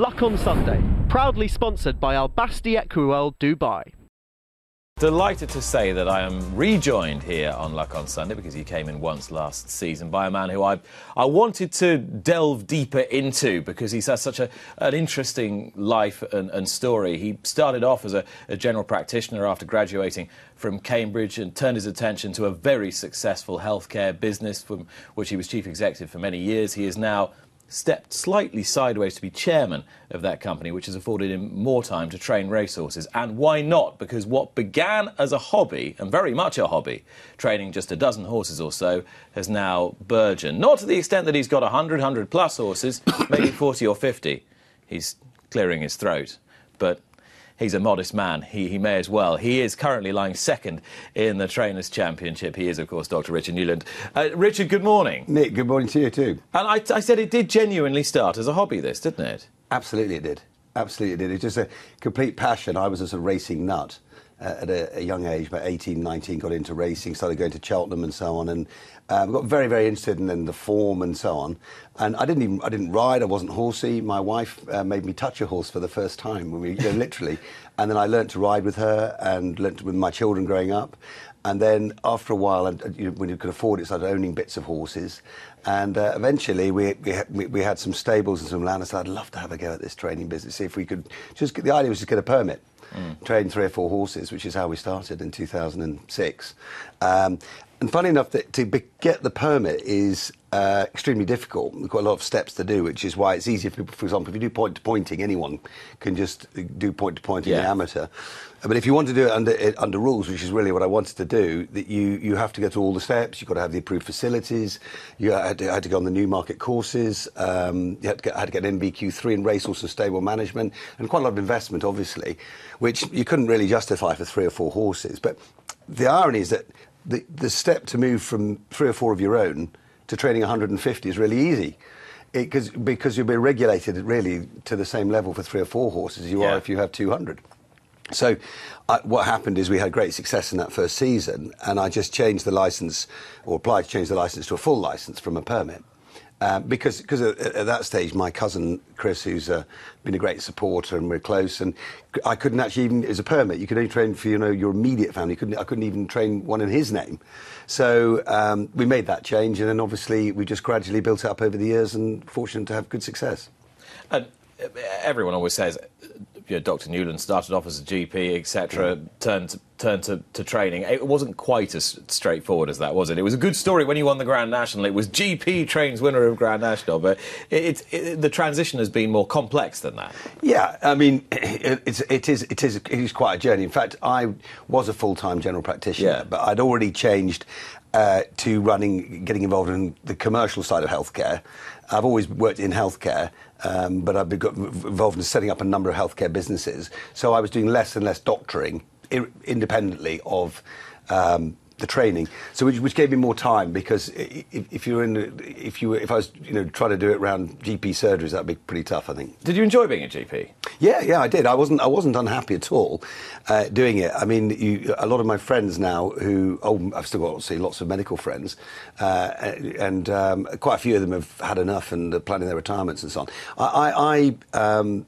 Luck on Sunday, proudly sponsored by Al Basti Equiworld Dubai. Delighted to say that I am rejoined here on Luck on Sunday because he came in once last season by a man who I, I wanted to delve deeper into because he's had such a, an interesting life and, and story. He started off as a, a general practitioner after graduating from Cambridge and turned his attention to a very successful healthcare business from which he was chief executive for many years. He is now stepped slightly sideways to be chairman of that company, which has afforded him more time to train racehorses. And why not? Because what began as a hobby, and very much a hobby, training just a dozen horses or so, has now burgeoned. Not to the extent that he's got 100, 100 plus horses, maybe 40 or 50. He's clearing his throat. But he's a modest man. He, he may as well. He is currently lying second in the Trainers' Championship. He is, of course, Dr. Richard Newland. Uh, Richard, good morning. Nick, good morning to you too. And I, I said it did genuinely start as a hobby, this, didn't it? Absolutely, it did. Absolutely, it did. It's just a complete passion. I was just a racing nut. Uh, at a, a, young age, about 18, 19, got into racing, started going to Cheltenham and so on, and um, got very, very interested in, in, the form and so on. And I didn't even, I didn't ride, I wasn't horsey. My wife uh, made me touch a horse for the first time, when we, you know, literally. And then I learnt to ride with her and learnt with my children growing up. And then after a while, and you know, when you could afford it, started owning bits of horses. And uh, eventually, we, we, we had some stables and some land. I said, I'd love to have a go at this training business. See if we could just get, the idea was just get a permit. Mm. Train three or four horses, which is how we started in 2006. Um, and funny enough, that to be, get the permit is uh, extremely difficult. We've got a lot of steps to do, which is why it's easier for people, for example, if you do point to pointing, anyone can just do point to pointing yeah. amateur. But if you want to do it under, under rules, which is really what I wanted to do, that you, you have to go through all the steps. You've got to have the approved facilities. You had to, had to go on the Newmarket courses. Um, you had to, get, had to get NVQ3 in racehorse and stable management, and quite a lot of investment, obviously, which you couldn't really justify for three or four horses. But the irony is that the, the step to move from three or four of your own to training 150 is really easy. It, cause, because you'll be regulated really to the same level for three or four horses as you yeah. are if you have 200. So, uh, what happened is we had great success in that first season, and I just changed the license, or applied to change the license to a full license from a permit. Um, because because at, at, that stage, my cousin Chris, who's uh, been a great supporter and we're close, and I couldn't actually even as a permit. You could only train for you know your immediate family. Couldn't I couldn't even train one in his name. So um, we made that change, and then obviously we just gradually built it up over the years, and fortunate to have good success. And everyone always says you know, Dr. Newland started off as a GP, etc., mm. turned to, turned to, to, training. It wasn't quite as straightforward as that, was it? It was a good story when you won the Grand National. It was GP trains winner of Grand National, but it, it, it, the transition has been more complex than that. Yeah, I mean, it's, it is it is it is quite a journey. In fact, I was a full time general practitioner, yeah. but I'd already changed uh, to running, getting involved in the commercial side of healthcare. I've always worked in healthcare, um, but I've been involved in setting up a number of healthcare businesses. So I was doing less and less doctoring independently of um, the training, so which, which, gave me more time because if, if you're in, if you if I was you know trying to do it around GP surgeries, that'd be pretty tough, I think. Did you enjoy being a GP? Yeah, yeah, I did. I wasn't I wasn't unhappy at all uh, doing it. I mean, you, a lot of my friends now who oh, I've still got obviously lots of medical friends, uh, and um, quite a few of them have had enough and are planning their retirements and so on. I, I, I um,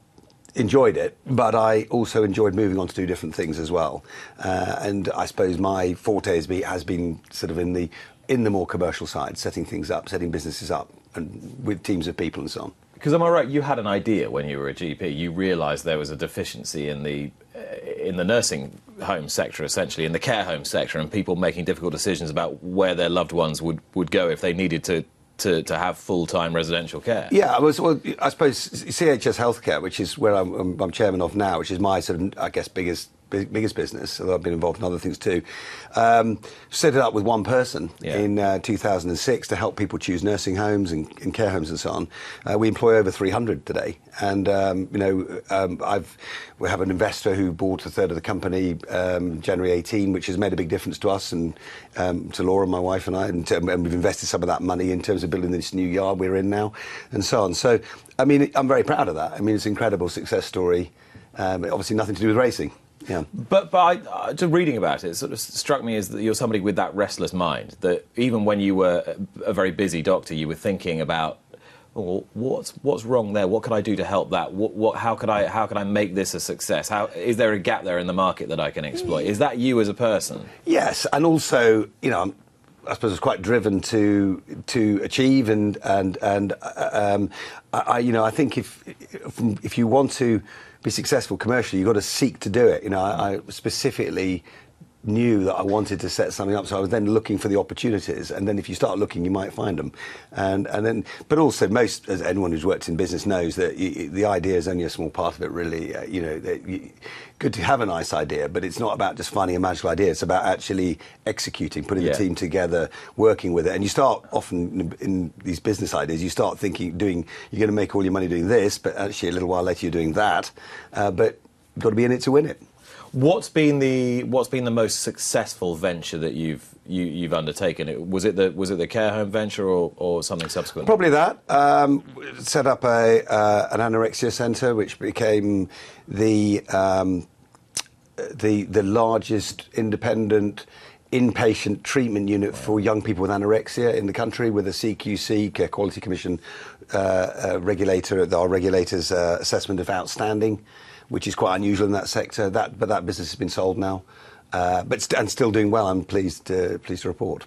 enjoyed it, but I also enjoyed moving on to do different things as well. Uh, and I suppose my forte has been, has been sort of in the in the more commercial side, setting things up, setting businesses up, and with teams of people and so on. Because am I right? You had an idea when you were a GP. You realised there was a deficiency in the uh, in the nursing home sector, essentially in the care home sector, and people making difficult decisions about where their loved ones would, would go if they needed to to, to have full time residential care. Yeah, I was. Well, I suppose CHS Healthcare, which is where I'm, I'm, chairman of now, which is my sort of, I guess, biggest biggest business, although I've been involved in other things too. Um, set it up with one person yeah. in uh, 2006 to help people choose nursing homes and, and care homes and so on. Uh, we employ over 300 today, and um, you know, um, I've we have an investor who bought a third of the company um, January 18, which has made a big difference to us and um, to Laura, my wife, and I, and, and we've invested some of that money in terms of building this new yard we're in now, and so on. So, I mean, I'm very proud of that. I mean, it's an incredible success story. Um, obviously, nothing to do with racing. Yeah. But, but I, uh, just reading about it, it sort of struck me as that you're somebody with that restless mind. That even when you were a very busy doctor, you were thinking about well, what's what's wrong there? What can I do to help that? What, what how could I how can I make this a success? How is there a gap there in the market that I can exploit? Is that you as a person? Yes, and also, you know, I'm, I suppose I was quite driven to to achieve and and and uh, um, I, I, you know, I think if if you want to be successful commercially, you've got to seek to do it. You know, I, I specifically knew that I wanted to set something up. So I was then looking for the opportunities, and then if you start looking, you might find them. And and then, but also most, as anyone who's worked in business knows, that you, the idea is only a small part of it. Really, uh, you know, you, good to have a nice idea, but it's not about just finding a magical idea. It's about actually executing, putting Yeah. the team together, working with it. And you start often in, in these business ideas, you start thinking, doing, you're going to make all your money doing this, but actually a little while later you're doing that. Uh, but you've got to be in it to win it. What's been the what's been the most successful venture that you've you, you've undertaken? Was it the was it the care home venture or, or something subsequent? Probably that. Um, set up a uh, an anorexia centre, which became the um, the the largest independent inpatient treatment unit for young people with anorexia in the country, with a CQC Care Quality Commission uh, uh, regulator, our regulators' uh, assessment of outstanding, which is quite unusual in that sector. That but that business has been sold now, uh, but st- and still doing well. I'm pleased uh, pleased to report.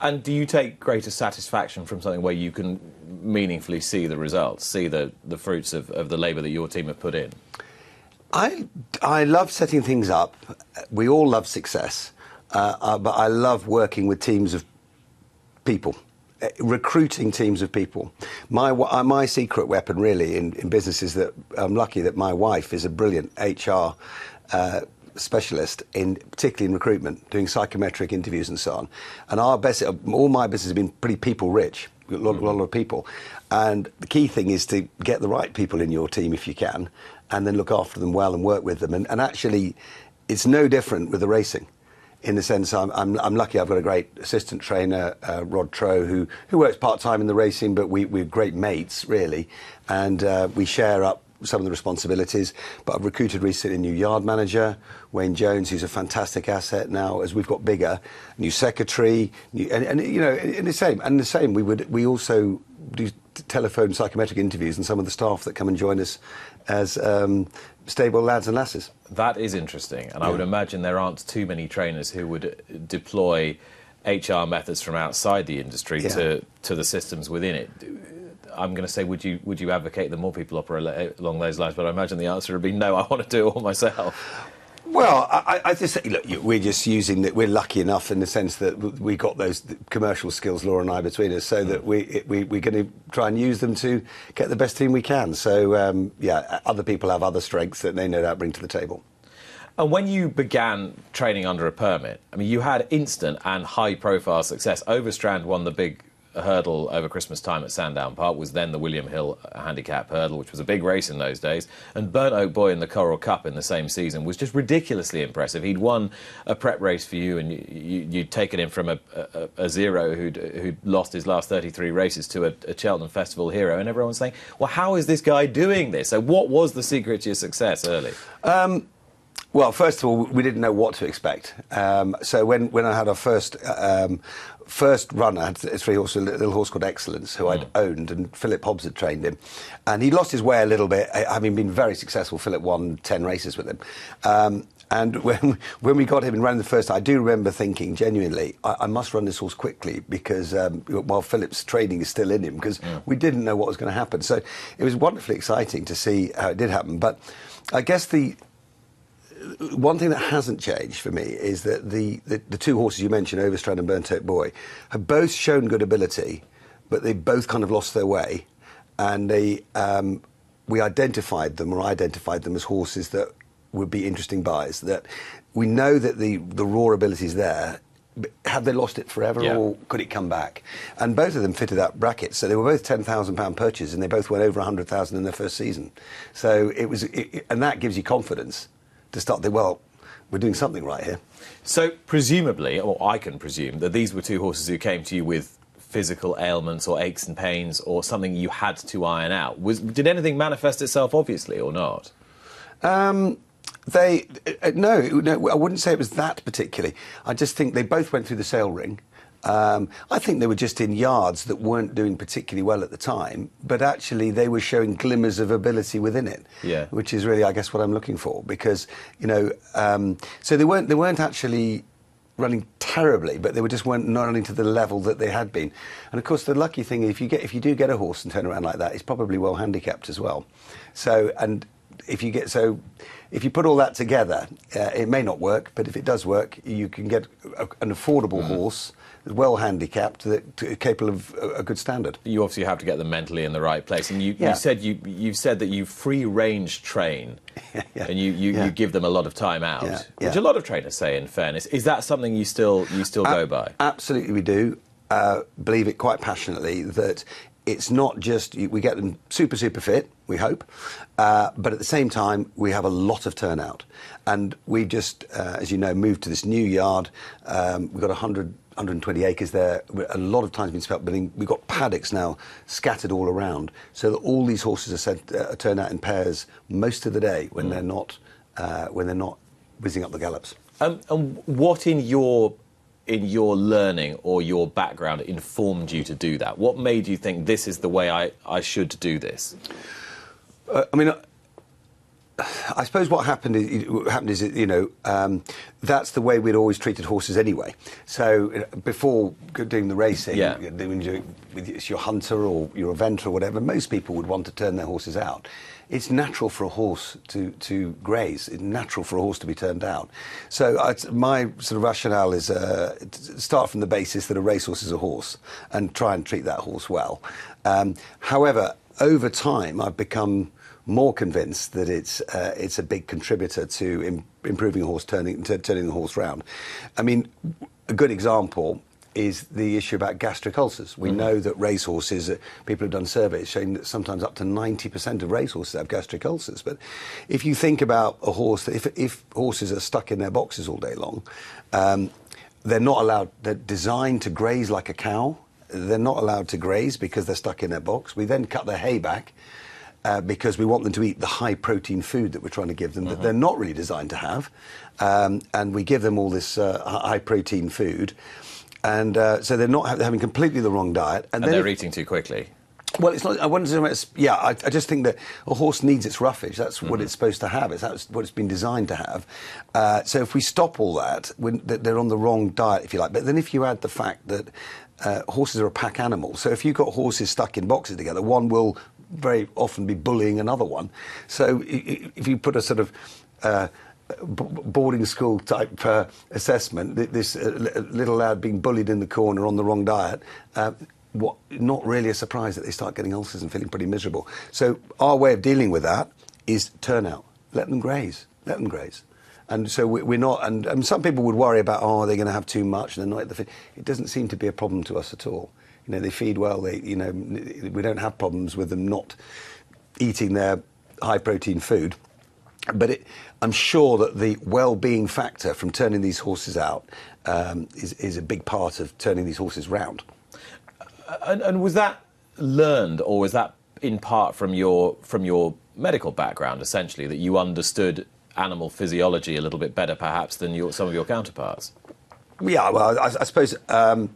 And do you take greater satisfaction from something where you can meaningfully see the results, see the, the fruits of, of the labour that your team have put in? I, I love setting things up. We all love success, uh, uh, but I love working with teams of people, recruiting teams of people. My, uh, my secret weapon, really, in, in business is that I'm lucky that my wife is a brilliant HR uh, specialist, in particularly in recruitment, doing psychometric interviews and so on. And our best, all my business has been pretty people rich. A lot, a lot of people. And the key thing is to get the right people in your team if you can, and then look after them well and work with them. And, and actually, it's no different with the racing. In the sense, I'm, I'm, I'm lucky I've got a great assistant trainer, uh, Rod Trow, who, who works part time in the racing, but we, we're great mates, really. And uh, we share up some of the responsibilities. But I've recruited recently a new yard manager, Wayne Jones, who's a fantastic asset now as we've got bigger. New secretary, new, and, and you know, and the same. And the same, we would we also do telephone psychometric interviews, and some of the staff that come and join us as um, stable lads and lasses. That is interesting, and I would imagine there aren't too many trainers who would deploy HR methods from outside the industry Yeah. to, to the systems within it. I'm going to say, would you would you advocate that more people operate along those lines? But I imagine the answer would be no. I want to do it all myself. Well, I, I just say, look, we're just using that. We're lucky enough in the sense that we got those commercial skills, Laura and I, between us, so that we, it- we we're going to try and use them to get the best team we can. So um, yeah, other people have other strengths that they no doubt bring to the table. And when you began training under a permit, I mean, you had instant and high-profile success. Overstrand won the big hurdle over Christmas time at Sandown Park, was then the William Hill Handicap Hurdle, which was a big race in those days. And Burnt Oak Boy in the Coral Cup in the same season was just ridiculously impressive. He'd won a prep race for you, and you, you'd taken him from a, a, a zero who'd, who'd lost his last 33 races to a, a Cheltenham Festival hero. And everyone's saying, well, how is this guy doing this? So, what was the secret to your success early? Um, Well, first of all, we didn't know what to expect. Um, so when, when I had our first um, first run, I had a three horse, a little horse called Excellence, who I'd owned, and Philip Hobbs had trained him, and he lost his way a little bit. uh, Having been very successful, Philip won ten races with him. Um, and when when we got him and ran the first, I do remember thinking genuinely, I, I must run this horse quickly because um, while Philip's training is still in him, because we didn't know what was going to happen. So it was wonderfully exciting to see how it did happen. But I guess the one thing that hasn't changed for me is that the, the, the two horses you mentioned, Overstrand and Burnt Oak Boy, have both shown good ability, but they both kind of lost their way. And they, um, we identified them, or identified them as horses that would be interesting buys. That we know that the, the raw ability is there. Have they lost it forever, Yeah. or could it come back? And both of them fitted that bracket. So they were both ten thousand pound purchases, and they both went over hundred thousand in their first season. So it was, it- and that gives you confidence to start the well. We're doing something right here. So, presumably, or I can presume, that these were two horses who came to you with physical ailments or aches and pains or something you had to iron out. Was, did anything manifest itself, obviously, or not? Um, they uh, no, no, I wouldn't say it was that particularly. I just think they both went through the sale ring. Um, I think they were just in yards that weren't doing particularly well at the time, but actually they were showing glimmers of ability within it. Yeah. Which is really, I guess, what I'm looking for because you know, um, so they weren't they weren't actually running terribly, but they were just weren't not running to the level that they had been. And of course, the lucky thing if you get if you do get a horse and turn around like that, it's probably well handicapped as well. So and if you get so if you put all that together, uh, it may not work, but if it does work, you can get a, an affordable horse, well handicapped, that capable of a, a good standard. You obviously have to get them mentally in the right place, and you, Yeah. you said you you've said that you free range train, Yeah. and you, you, Yeah. you give them a lot of time out, which a lot of trainers say. In fairness, is that something you still you still go by? Absolutely, we do. Uh, believe it quite passionately that it's not just we get them super super fit. We hope, uh, but at the same time we have a lot of turnout, and we just, uh, as you know, moved to this new yard. Um, we've got 100. 120 acres there. A lot of time's been spent building. We've got paddocks now scattered all around, so that all these horses are sent, uh, turned out in pairs most of the day when they're not uh, when they're not whizzing up the gallops. Um, and what in your in your learning or your background informed you to do that? What made you think this is the way I, I should do this? Uh, I mean, uh, I suppose what happened is, what happened is you know, um, that's the way we'd always treated horses anyway. So before doing the racing, Yeah. when you it's your hunter or your eventer or whatever, most people would want to turn their horses out. It's natural for a horse to, to graze. It's natural for a horse to be turned out. So I, my sort of rationale is uh, start from the basis that a racehorse is a horse and try and treat that horse well. Um, however, over time, I've become more convinced that it's uh, it's a big contributor to Im- improving a horse turning turning the horse round. I mean, a good example is the issue about gastric ulcers. We know that racehorses, uh, people have done surveys showing that sometimes up to 90% of racehorses have gastric ulcers. But if you think about a horse, if, if horses are stuck in their boxes all day long, um, they're not allowed, they're designed to graze like a cow. They're not allowed to graze because they're stuck in their box. We then cut their hay back uh, because we want them to eat the high protein food that we're trying to give them that they're not really designed to have. Um, and we give them all this uh, high protein food. And uh, so they're not ha- they're having completely the wrong diet. And then they're if- eating too quickly. Well, it's not. I wouldn't it's. Yeah, I, I just think that a horse needs its roughage. That's what it's supposed to have. It's that's what it's been designed to have. Uh, so if we stop all that, when, they're on the wrong diet, if you like. But then if you add the fact that uh, horses are a pack animal, so if you've got horses stuck in boxes together, one will very often be bullying another one. So if you put a sort of uh, boarding school type uh, assessment, this uh, little lad being bullied in the corner on the wrong diet, uh, what, not really a surprise that they start getting ulcers and feeling pretty miserable. So our way of dealing with that is turnout. Let them graze. Let them graze. And so we- we're not, and, and some people would worry about, oh, they're going to have too much and they're not at the feed. It doesn't seem to be a problem to us at all. You know, they feed well, they, you know, we don't have problems with them not eating their high protein food. But it, I'm sure that the well-being factor from turning these horses out um, is, is a big part of turning these horses round. And, and was that learned, or was that in part from your from your medical background, essentially, that you understood animal physiology a little bit better, perhaps, than your, some of your counterparts? Yeah, well, I, I suppose um,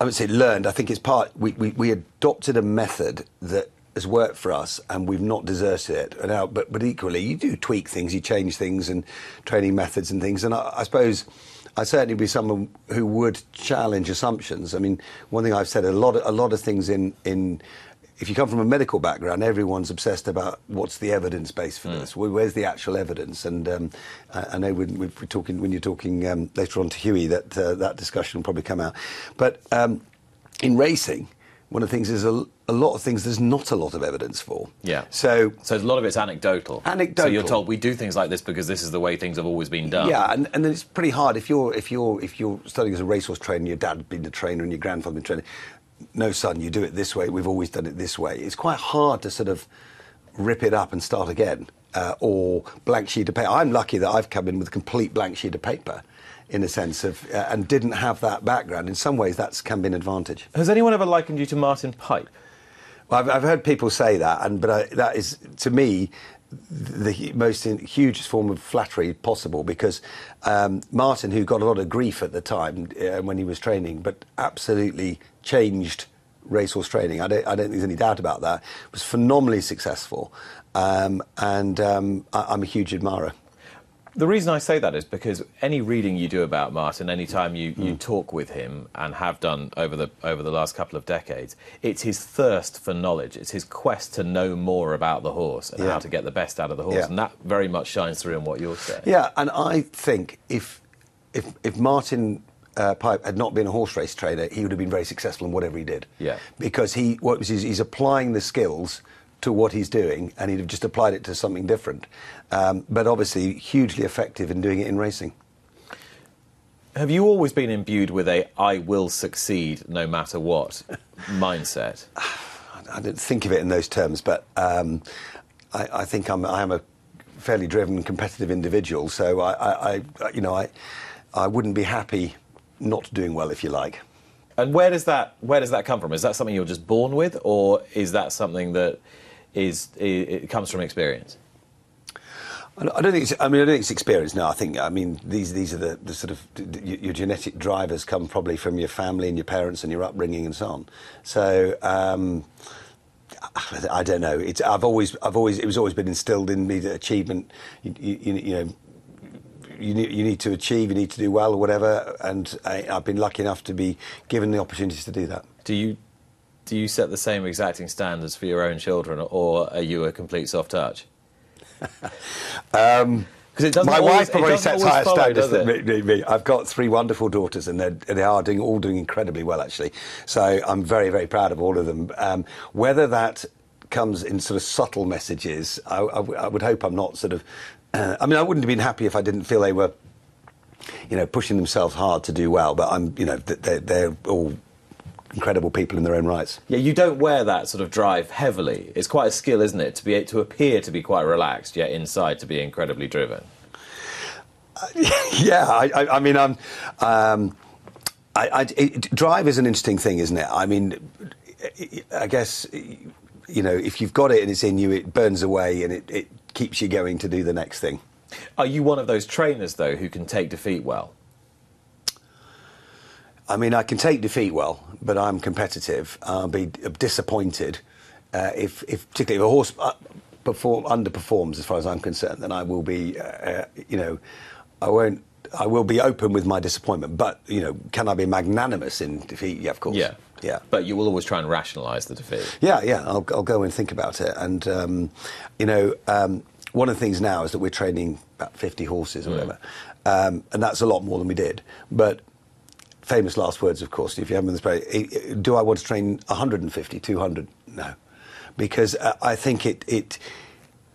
I would say learned. I think it's part. We, we, we adopted a method that has worked for us, and we've not deserted it. And now, but but equally, you do tweak things, you change things, and training methods and things. And I, I suppose I certainly be someone who would challenge assumptions. I mean, one thing I've said a lot, of, a lot of things in in. If you come from a medical background, everyone's obsessed about what's the evidence base for this. Where's the actual evidence? And um, I, I know when we're talking, when you're talking um, later on to Huey, that uh, that discussion will probably come out. But um, in racing, one of the things is a, a lot of things there's not a lot of evidence for. Yeah. So So a lot of it's anecdotal. Anecdotal. So you're told we do things like this because this is the way things have always been done. Yeah, and, and then it's pretty hard if you're if you're if you're studying as a racehorse trainer, and your dad been a trainer and your grandfather been a trainer. No, son, you do it this way. We've always done it this way. It's quite hard to sort of rip it up and start again, uh, or blank sheet of paper. I'm lucky that I've come in with a complete blank sheet of paper, in a sense of, uh, and didn't have that background. In some ways, that's can be an advantage. Has anyone ever likened you to Martin Pipe? Well, I've, I've heard people say that, and but I, that is to me the most in, hugest form of flattery possible because um, Martin, who got a lot of grief at the time uh, when he was training, but absolutely changed racehorse training. I don't, I don't think there's any doubt about that. Was phenomenally successful, um, and um, I, I'm a huge admirer. The reason I say that is because any reading you do about Martin, any time you, you talk with him and have done over the over the last couple of decades, it's his thirst for knowledge. It's his quest to know more about the horse and Yeah. how to get the best out of the horse, Yeah. and that very much shines through in what you're saying. Yeah, and I think if if if Martin uh, Pipe had not been a horse race trainer, he would have been very successful in whatever he did. Yeah. because he what was he's applying the skills to what he's doing, and he'd have just applied it to something different. Um, but obviously, hugely effective in doing it in racing. Have you always been imbued with a "I will succeed no matter what" mindset? I don't think of it in those terms, but um, I, I think I'm, I am a fairly driven, competitive individual. So I, I, I, you know, I, I wouldn't be happy not doing well, if you like. And where does that where does that come from? Is that something you're just born with, or is that something that is it, it comes from experience? I don't think. It's, I mean, I don't think it's experience. No, I think. I mean, these these are the, the sort of your, your genetic drivers come probably from your family and your parents and your upbringing and so on. So. Um, I don't know. It's, I've always, I've always, it was always been instilled in me that achievement, you, you, you know, you need, you need to achieve, you need to do well or whatever. And I, I've been lucky enough to be given the opportunities to do that. Do you do you set the same exacting standards for your own children, or are you a complete soft touch? Um, Because it doesn't My always- wife probably sets higher standards than me, me. I've got three wonderful daughters, and they're, they are doing all doing incredibly well, actually. So I'm very, very proud of all of them. Um, whether that comes in sort of subtle messages, I, I w- I would hope I'm not sort of. Uh, I mean, I wouldn't have been happy if I didn't feel they were, you know, pushing themselves hard to do well. But I'm, you know, they're, they're all incredible people in their own rights. Yeah, you don't wear that sort of drive heavily. It's quite a skill, isn't it, to be to appear to be quite relaxed, yet inside to be incredibly driven. yeah, I, I, I mean, I'm. Um, I, I, it, drive is an interesting thing, isn't it? I mean, I guess you know if you've got it and it's in you, it burns away and it, it keeps you going to do the next thing. Are you one of those trainers though who can take defeat well? I mean, I can take defeat well, but I'm competitive. I'll be disappointed uh, if, if, particularly if a horse uh, perform, underperforms, as far as I'm concerned. Then I will be, uh, uh, you know, I won't. I will be open with my disappointment. But you know, can I be magnanimous in defeat? Yeah, of course. Yeah, yeah. But you will always try and rationalise the defeat. Yeah, yeah. I'll, I'll go and think about it. And, um, you know, um, one of the things now is that we're training about 50 horses or whatever. Um, and that's a lot more than we did. But famous last words, of course, if you haven't been this do I want to train 150, 200? No. Because uh, I think it, it,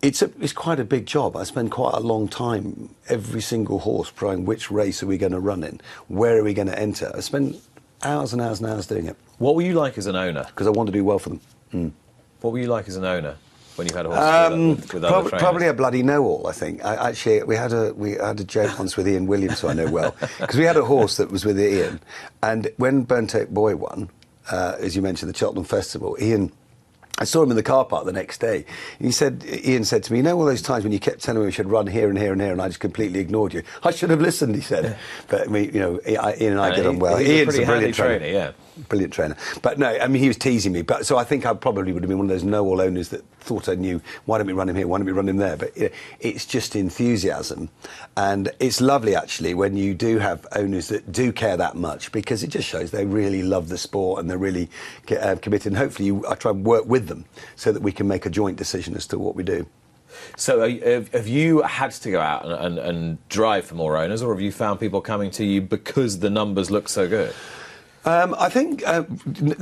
it's, a, it's quite a big job. I spend quite a long time every single horse trying which race are we going to run in, where are we going to enter. I spend hours and hours and hours doing it What were you like as an owner? because I want to do well for them. Mm. What were you like as an owner when you had a horse Um, with, with prob- probably a bloody know-all. I think. I, actually, we had a we had a joke once with Ian Williams, who I know well, because we had a horse that was with Ian, and when Burnt Oak Boy won, uh, as you mentioned, the Cheltenham Festival, Ian. I saw him in the car park the next day. He said, Ian said to me, "You know all those times when you kept telling me we should run here and here and here, and I just completely ignored you. I should have listened." He said, "But we, you know, I- Ian and I And get he- on well. he's a Ian's pretty a brilliant trainer. trainer, yeah. Brilliant trainer. But no, I mean, he was teasing me. But so I think I probably would have been one of those know-all owners that thought I knew. Why don't we run him here? Why don't we run him there? But you know, it's just enthusiasm, and it's lovely actually when you do have owners that do care that much because it just shows they really love the sport and they're really uh, committed. And hopefully, you, I try and work with them so that we can make a joint decision as to what we do. So, have, have you had to go out and, and, and drive for more owners, or have you found people coming to you because the numbers look so good? Um, I think uh,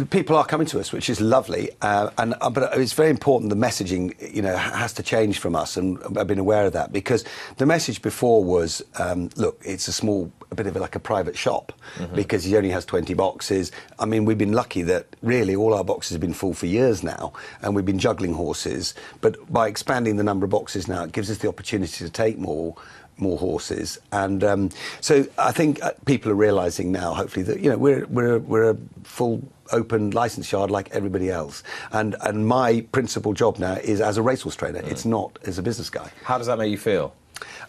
people are coming to us, which is lovely, uh, and uh, but it's very important. The messaging, you know, has to change from us, and I've been aware of that because the message before was, um, look, it's a small, a bit of like a private shop because he only has 20 boxes. I mean, we've been lucky that really all our boxes have been full for years now, and we've been juggling horses. But by expanding the number of boxes now, it gives us the opportunity to take more more horses, and um, so I think uh, people are realising now, hopefully, that you know we're we're we're a full open license yard like everybody else, and and my principal job now is as a racehorse trainer. It's not as a business guy. How does that make you feel?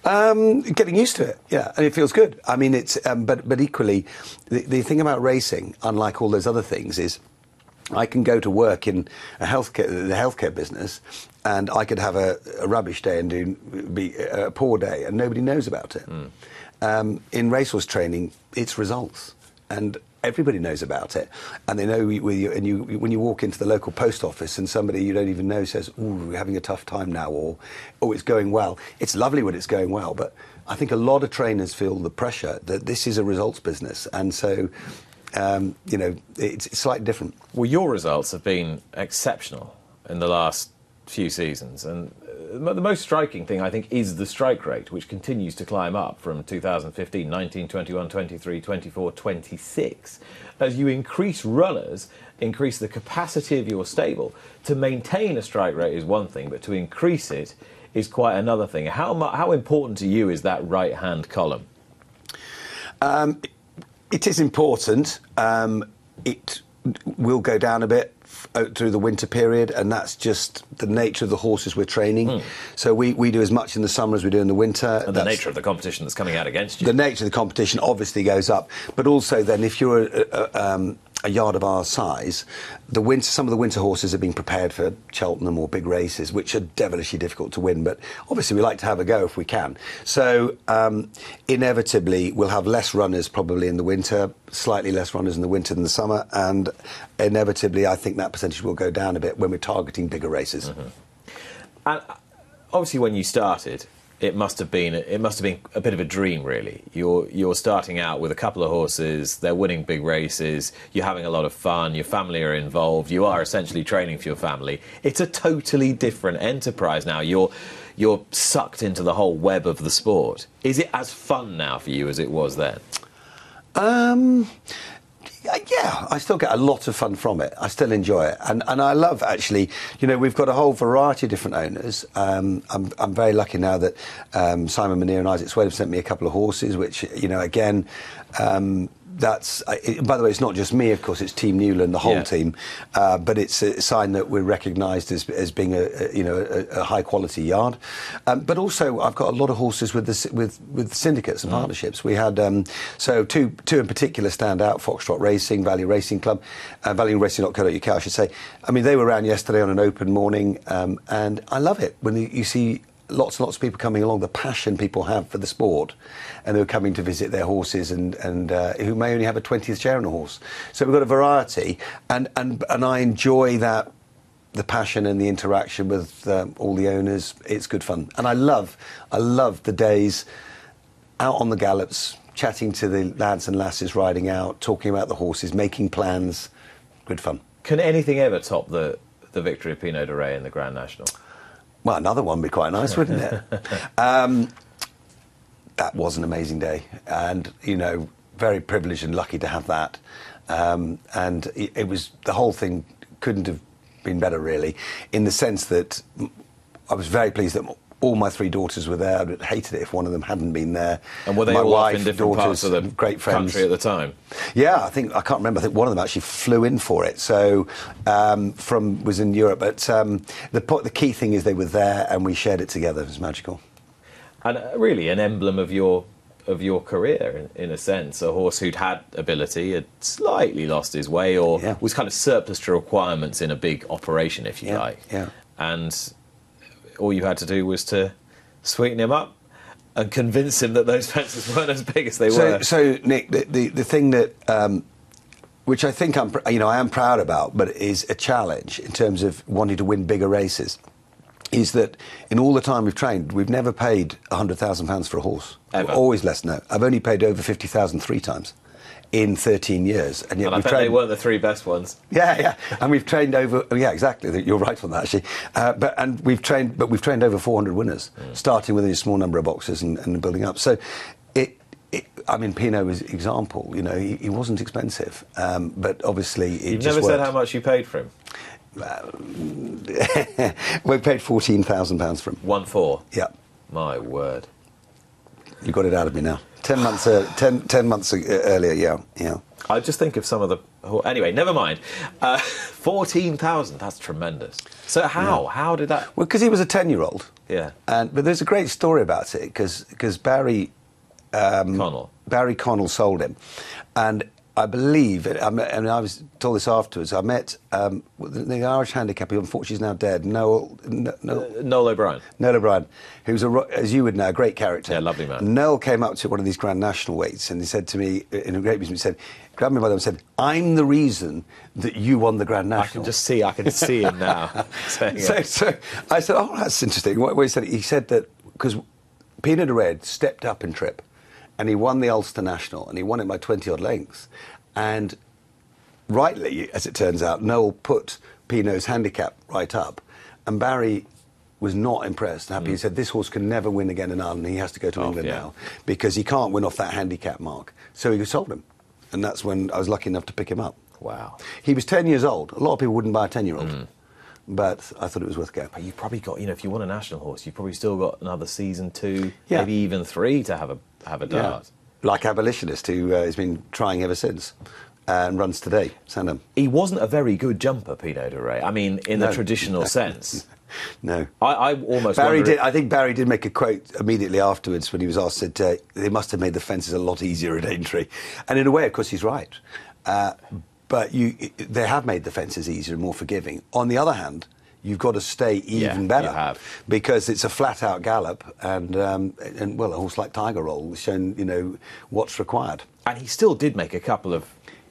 Um, getting used to it, yeah, and it feels good. I mean, it's um, but but equally, the, the thing about racing, unlike all those other things, is I can go to work in a healthcare the healthcare business, and I could have a, a rubbish day and do be a poor day, and nobody knows about it. Um, in racehorse training, it's results, and everybody knows about it, and they know you, you, and you when you walk into the local post office and somebody you don't even know says, "Ooh, we're having a tough time now," or "Oh, it's going well." It's lovely when it's going well, but I think a lot of trainers feel the pressure that this is a results business, and so. Um, you know, it's, it's slightly different. Well, your results have been exceptional in the last few seasons, and uh, the most striking thing I think is the strike rate, which continues to climb up from 2015, 19, 21, 23, 24, 26. As you increase runners, increase the capacity of your stable. To maintain a strike rate is one thing, but to increase it is quite another thing. How, how important to you is that right hand column? Um, it is important. Um, it will go down a bit out through the winter period, and that's just the nature of the horses we're training. So we, we do as much in the summer as we do in the winter. And the nature of the competition that's coming out against you. the nature of the competition obviously goes up, but also then if you're a, a, um, a yard of our size, the winter some of the winter horses are being prepared for Cheltenham or big races, which are devilishly difficult to win. But obviously we like to have a go if we can. So um, inevitably we'll have less runners probably in the winter, slightly less runners in the winter than the summer, and inevitably I think that percentage will go down a bit when we're targeting bigger races. And uh, obviously, when you started, it must have been it must have been a bit of a dream, really. You're you're starting out with a couple of horses. They're winning big races. You're having a lot of fun. Your family are involved. You are essentially training for your family. It's a totally different enterprise now. You're you're sucked into the whole web of the sport. Is it as fun now for you as it was then? Um, yeah, I still get a lot of fun from it. I still enjoy it, and and I love actually. You know, we've got a whole variety of different owners. Um, I'm I'm very lucky now that um, Simon Munir and Isaac Souede have sent me a couple of horses, which you know again. Um, that's, uh, it, by the way, it's not just me, of course, it's Team Newland, the whole Yeah. team, uh, but it's a sign that we're recognised as, as being a, a you know a, a high quality yard. Um, but also, I've got a lot of horses with the, with with syndicates and partnerships. We had um, so two two in particular stand out: Foxtrot Racing, Value Racing Club, uh, ValueRacing.co.uk, I should say. I mean, they were around yesterday on an open morning, um, and I love it when you see lots and lots of people coming along, the passion people have for the sport, and who are coming to visit their horses and, and uh, who may only have a 20th share on a horse. So we've got a variety, and, and, and I enjoy that. The passion and the interaction with um, all the owners, it's good fun, and I love, I love the days out on the gallops, chatting to the lads and lasses riding out, talking about the horses, making plans, good fun. Can anything ever top the the victory of Pineau De Re in the Grand National? Well, another one would be quite nice, wouldn't it? um, that was an amazing day, and you know, very privileged and lucky to have that. Um, and it, it was the whole thing couldn't have been better, really, in the sense that I was very pleased that all my three daughters were there. I'd hated it if one of them hadn't been there. And were they my all wife, in different parts of the great friends. country at the time? Yeah, I think I can't remember. I think one of them actually flew in for it. So um, from was in Europe, but um, the the key thing is they were there and we shared it together. It was magical. and uh, really an emblem of your of your career in, in a sense a horse who'd had ability had slightly lost his way or Yeah. was kind of surplus to requirements in a big operation if you Yeah, like yeah. and all you had to do was to sweeten him up and convince him that those fences weren't as big as they So, were so Nick, the, the, the thing that, um, which I think I'm, you know, I am proud about, but is a challenge in terms of wanting to win bigger races, is that in all the time we've trained, we've never paid hundred thousand pounds for a horse. Always less. No, I've only paid over fifty thousand three times in 13 years, and yet and I they trained. weren't the three best ones Yeah, yeah, and we've trained over. oh, Yeah, exactly. You're right on that, actually. Uh, but and we've trained, but we've trained over 400 winners, starting with a small number of boxes and, and building up. So, it, it. I mean, Pineau was example. You know, he, he wasn't expensive, um, but obviously it you've never said how much you paid for him we paid 14,000 pounds for him. one four Yeah. my word You got it out of me now. Ten months, uh, ten, ten months uh, earlier. Yeah, yeah. I just think of some of the. oh, Anyway, never mind. Uh, Fourteen thousand. That's tremendous. So how? How did that? Well, because he was a ten-year-old. Yeah. And but there's a great story about it because because Barry Connell. Barry Connell sold him, and I believe, I met, and I was told this afterwards. I met um, the, the Irish handicapper, who unfortunately is now dead, Noel. No, no, Uh, Noel O'Brien. Noel O'Brien, who's a, as you would know, a great character. Yeah, lovely man. Noel came up to one of these Grand National weights and he said to me in a great music, he said, grabbed me by the arm and said, "I'm the reason that you won the Grand I National." can just see. I can see him now. so, so I said, "Oh, that's interesting." What, what he said, he said that because de Red stepped up in trip, and he won the Ulster National, and he won it by twenty odd lengths, and rightly, as it turns out, Noel put Pineau's handicap right up, and Barry was not impressed. Happy, he said, "This horse can never win again in Ireland. He has to go to Mm. Oh, England yeah. now because he can't win off that handicap mark." So he sold him, and that's when I was lucky enough to pick him up. Wow. He was 10 years old. A lot of people wouldn't buy a 10 year old, Mm. but I thought it was worth going. But you've probably got, you know, if you want a national horse, you've probably still got another season two, Yeah. maybe even three to have a have a dart. Like Abolitionist, who uh, has been trying ever since and runs today, Sandown. He wasn't a very good jumper, Pineau De Re. I mean, in the traditional sense. No. I, I almost Barry did. I think Barry did make a quote immediately afterwards when he was asked. Said uh, they must have made the fences a lot easier at Aintree, and in a way, of course, he's right. Uh, but you, they have made the fences easier and more forgiving. On the other hand, you've got to stay Yeah, even you better have. because it's a flat-out gallop, and um, and well, a horse like Tiger Roll has shown you know what's required. And he still did make a couple of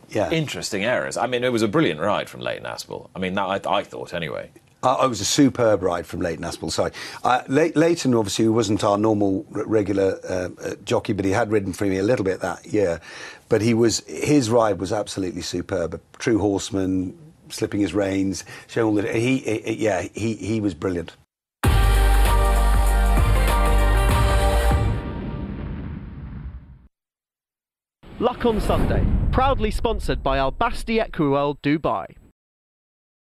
Yeah. interesting errors. I mean, it was a brilliant ride from Leighton Aspell. I mean, that, I, I thought anyway. Uh, it was a superb ride from Leighton Aspell. Sorry, uh, Le- Leighton obviously who wasn't our normal r- regular uh, uh, jockey, but he had ridden for me a little bit that year. But he was his ride was absolutely superb. A true horseman, slipping his reins, showing all the he, he yeah he he was brilliant. Luck on Sunday, proudly sponsored by Al Basti Equiworld Dubai.